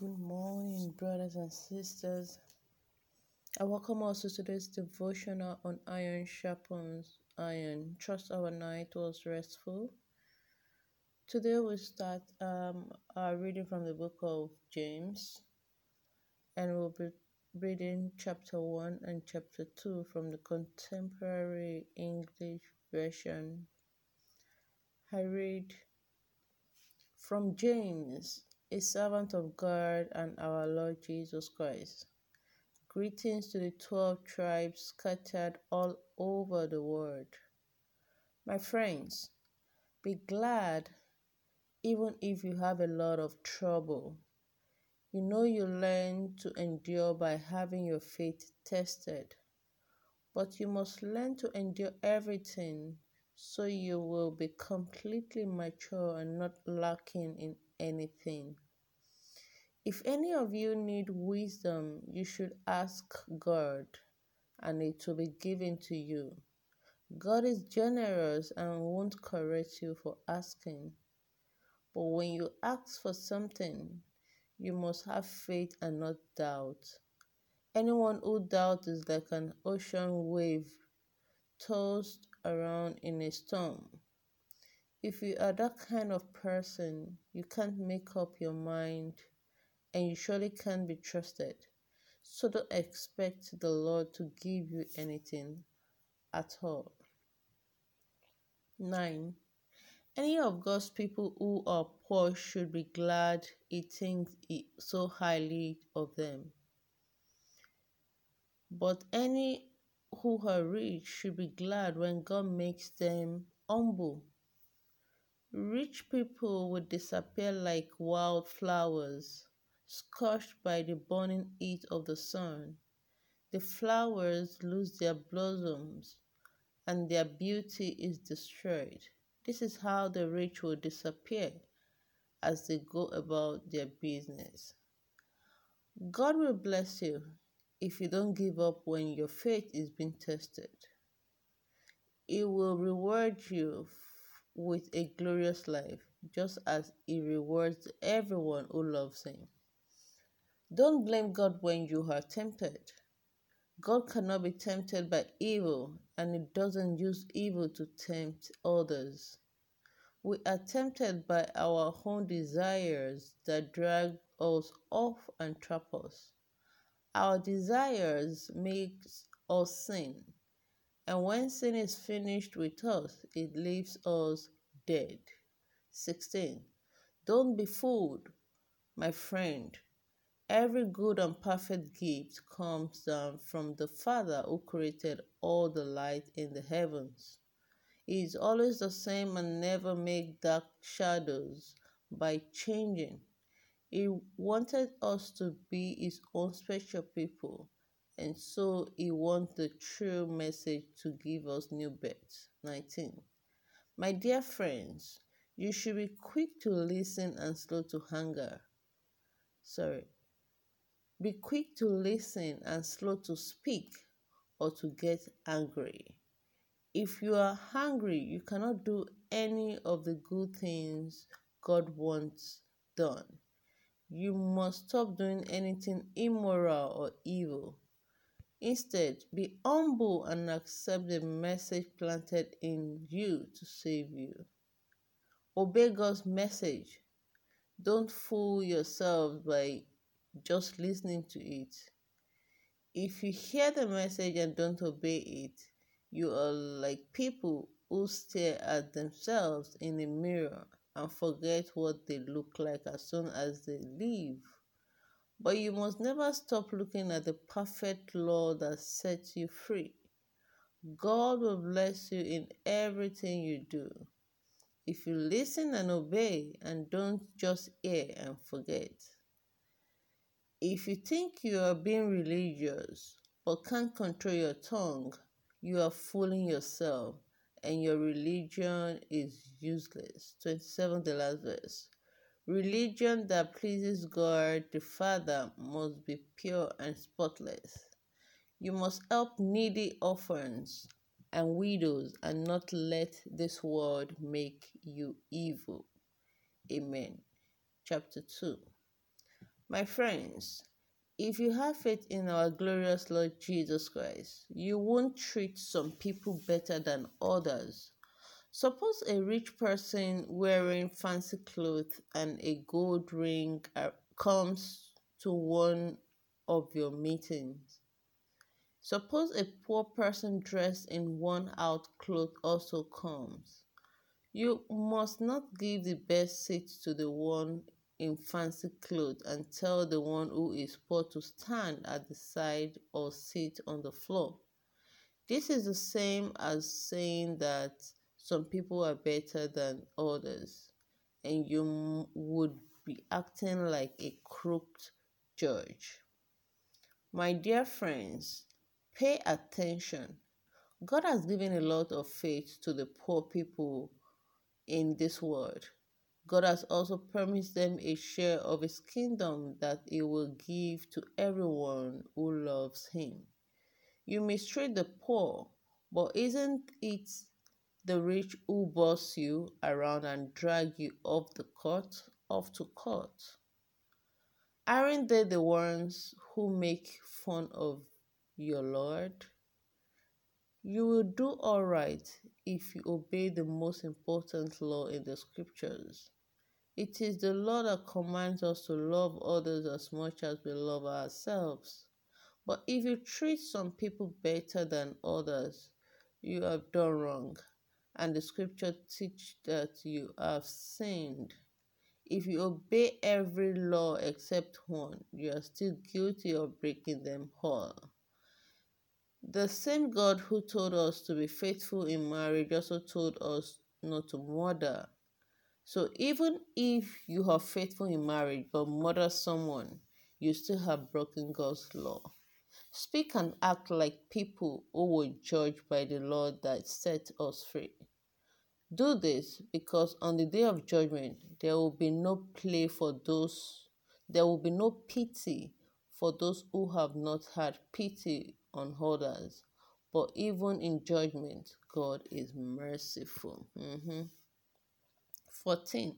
Good morning, brothers and sisters. I welcome us to today's devotional on iron sharpens iron. Trust our night was restful. Today we start um, our reading from the book of James, and we'll be reading chapter 1 and chapter 2 from the contemporary English version. I read from James a servant of God and our Lord Jesus Christ. Greetings to the 12 tribes scattered all over the world. My friends, be glad even if you have a lot of trouble. You know you learn to endure by having your faith tested. But you must learn to endure everything so you will be completely mature and not lacking in anything. If any of you need wisdom, you should ask God, and it will be given to you. God is generous and won't correct you for asking. But when you ask for something, you must have faith and not doubt. Anyone who doubts is like an ocean wave tossed around in a storm. If you are that kind of person, you can't make up your mind and you surely can't be trusted. So don't expect the Lord to give you anything at all. 9. Any of God's people who are poor should be glad He thinks so highly of them. But any who are rich should be glad when God makes them humble. Rich people will disappear like wildflowers, scorched by the burning heat of the sun. The flowers lose their blossoms, and their beauty is destroyed. This is how the rich will disappear as they go about their business. God will bless you if you don't give up when your faith is being tested. He will reward you with a glorious life, just as He rewards everyone who loves Him. Don't blame God when you are tempted. God cannot be tempted by evil, and He doesn't use evil to tempt others. We are tempted by our own desires that drag us off and trap us. Our desires make us sin and when sin is finished with us, it leaves us dead. 16. Don't be fooled, my friend. Every good and perfect gift comes down from the Father who created all the light in the heavens. He is always the same and never makes dark shadows by changing. He wanted us to be his own special people and so he wants the true message to give us new birth. 19. My dear friends, you should be quick to listen and slow to anger. Sorry. Be quick to listen and slow to speak or to get angry. If you are hungry, you cannot do any of the good things God wants done. You must stop doing anything immoral or evil. Instead, be humble and accept the message planted in you to save you. Obey God's message. Don't fool yourself by just listening to it. If you hear the message and don't obey it, you are like people who stare at themselves in the mirror and forget what they look like as soon as they leave. But you must never stop looking at the perfect law that sets you free. God will bless you in everything you do. If you listen and obey and don't just hear and forget. If you think you are being religious but can't control your tongue, you are fooling yourself and your religion is useless. 27 the last verse. Religion that pleases God the Father must be pure and spotless. You must help needy orphans and widows and not let this world make you evil. Amen. Chapter 2 My friends, if you have faith in our glorious Lord Jesus Christ, you won't treat some people better than others. Suppose a rich person wearing fancy clothes and a gold ring uh, comes to one of your meetings. Suppose a poor person dressed in worn out clothes also comes. You must not give the best seat to the one in fancy clothes and tell the one who is poor to stand at the side or sit on the floor. This is the same as saying that some people are better than others, and you would be acting like a crooked judge. My dear friends, pay attention. God has given a lot of faith to the poor people in this world. God has also promised them a share of His kingdom that He will give to everyone who loves Him. You mistreat the poor, but isn't it the rich who boss you around and drag you off the court, off to court? Aren't they the ones who make fun of your Lord? You will do all right if you obey the most important law in the scriptures it is the law that commands us to love others as much as we love ourselves. But if you treat some people better than others, you have done wrong, and the scripture teach that you have sinned. If you obey every law except one, you are still guilty of breaking them all. The same God who told us to be faithful in marriage also told us not to murder. So even if you are faithful in marriage but murder someone, you still have broken God's law. Speak and act like people who will judge by the law that set us free. Do this because on the day of judgment there will be no play for those, there will be no pity for those who have not had pity on others. But even in judgment, God is merciful. Mm-hmm. 14.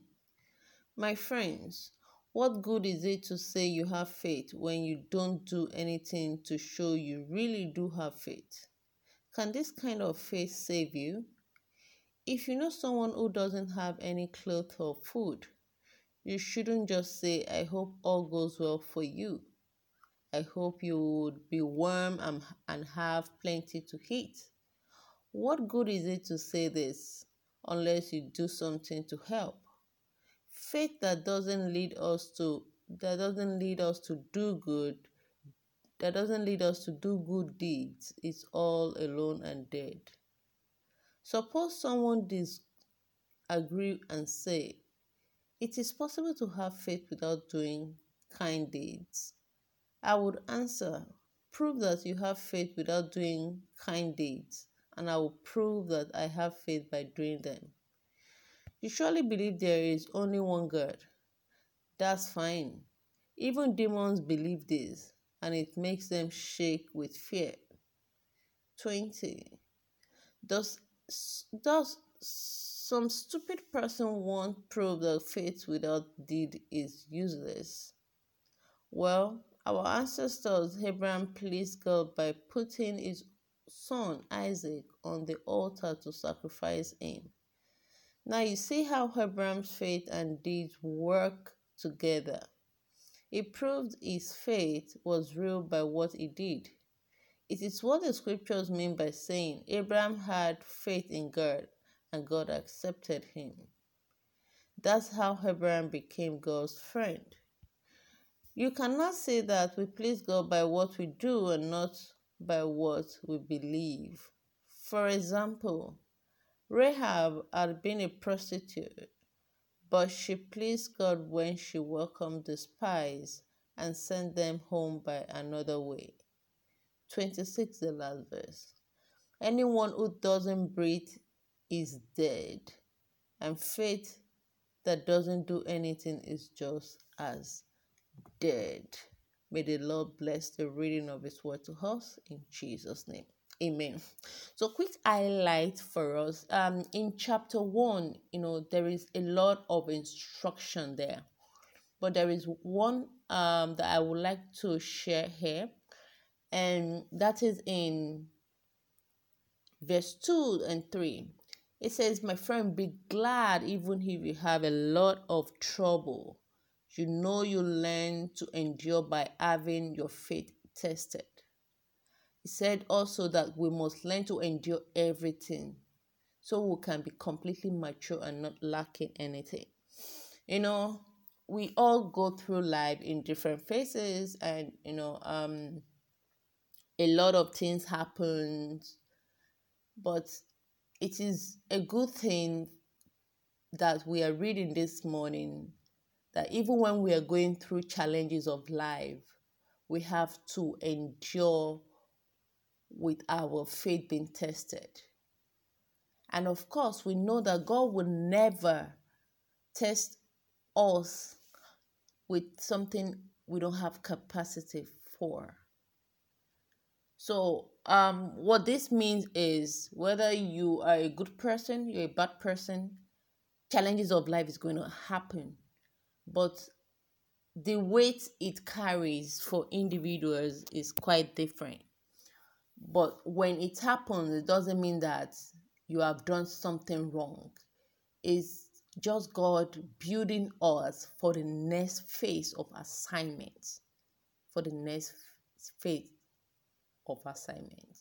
My friends, what good is it to say you have faith when you don't do anything to show you really do have faith? Can this kind of faith save you? If you know someone who doesn't have any clothes or food, you shouldn't just say, I hope all goes well for you. I hope you would be warm and, and have plenty to eat. What good is it to say this? unless you do something to help. Faith that doesn't lead us to that doesn't lead us to do good, that doesn't lead us to do good deeds is all alone and dead. Suppose someone disagree and say, it is possible to have faith without doing kind deeds. I would answer, prove that you have faith without doing kind deeds and I will prove that I have faith by doing them. You surely believe there is only one God. That's fine. Even demons believe this, and it makes them shake with fear. 20. Does, does some stupid person want prove that faith without deed is useless? Well, our ancestors, Abraham pleased God by putting his son Isaac on the altar to sacrifice him. Now you see how Abraham's faith and deeds work together. He proved his faith was real by what he did. It is what the scriptures mean by saying Abraham had faith in God and God accepted him. That's how Abraham became God's friend. You cannot say that we please God by what we do and not by what we believe. For example, Rahab had been a prostitute, but she pleased God when she welcomed the spies and sent them home by another way. 26, the last verse. Anyone who doesn't breathe is dead, and faith that doesn't do anything is just as dead. May the Lord bless the reading of His word to us in Jesus' name. Amen. So, quick highlight for us. Um, in chapter one, you know, there is a lot of instruction there. but there is one um, that I would like to share here, and that is in verse 2 and 3. It says, My friend, be glad even if you have a lot of trouble. You know you learn to endure by having your faith tested. He said also that we must learn to endure everything so we can be completely mature and not lacking anything. You know, we all go through life in different phases and you know um a lot of things happened, but it is a good thing that we are reading this morning that even when we are going through challenges of life we have to endure with our faith being tested and of course we know that god will never test us with something we don't have capacity for. So, um, what this means is whether you are a good person, you're a bad person, challenges of life is going to happen. But the weight it carries for individuals is quite different. But when it happens, it doesn't mean that you have done something wrong. It's just God building us for the next phase of assignment. For the next phase assignment.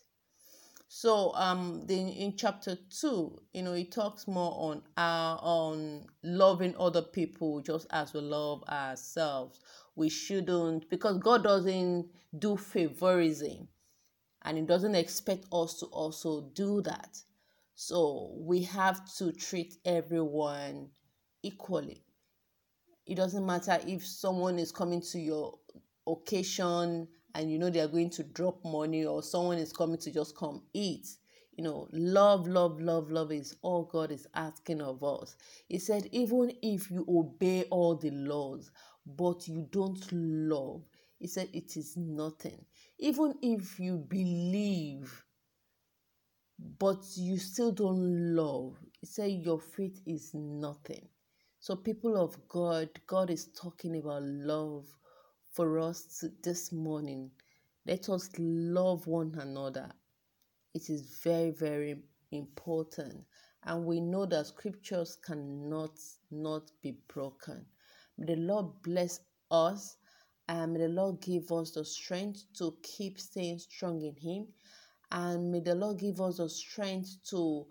So um then in chapter two, you know, it talks more on our on loving other people just as we love ourselves. We shouldn't because God doesn't do favorism and He doesn't expect us to also do that. So we have to treat everyone equally. It doesn't matter if someone is coming to your occasion and you know they are going to drop money or someone is coming to just come eat. You know, love, love, love, love is all God is asking of us. He said, even if you obey all the laws, but you don't love, he said, it is nothing. Even if you believe but you still don't love, he said your faith is nothing. So, people of God, God is talking about love for us this morning. Let us love one another. It is very, very important. And we know that scriptures cannot not be broken. May the Lord bless us and may the Lord give us the strength to keep staying strong in Him and may the Lord give us the strength to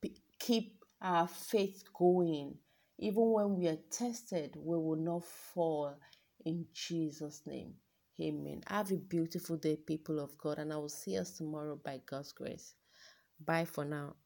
be, keep our faith going. Even when we are tested, we will not fall in Jesus' name. Amen. Have a beautiful day, people of God, and I will see us tomorrow by God's grace. Bye for now.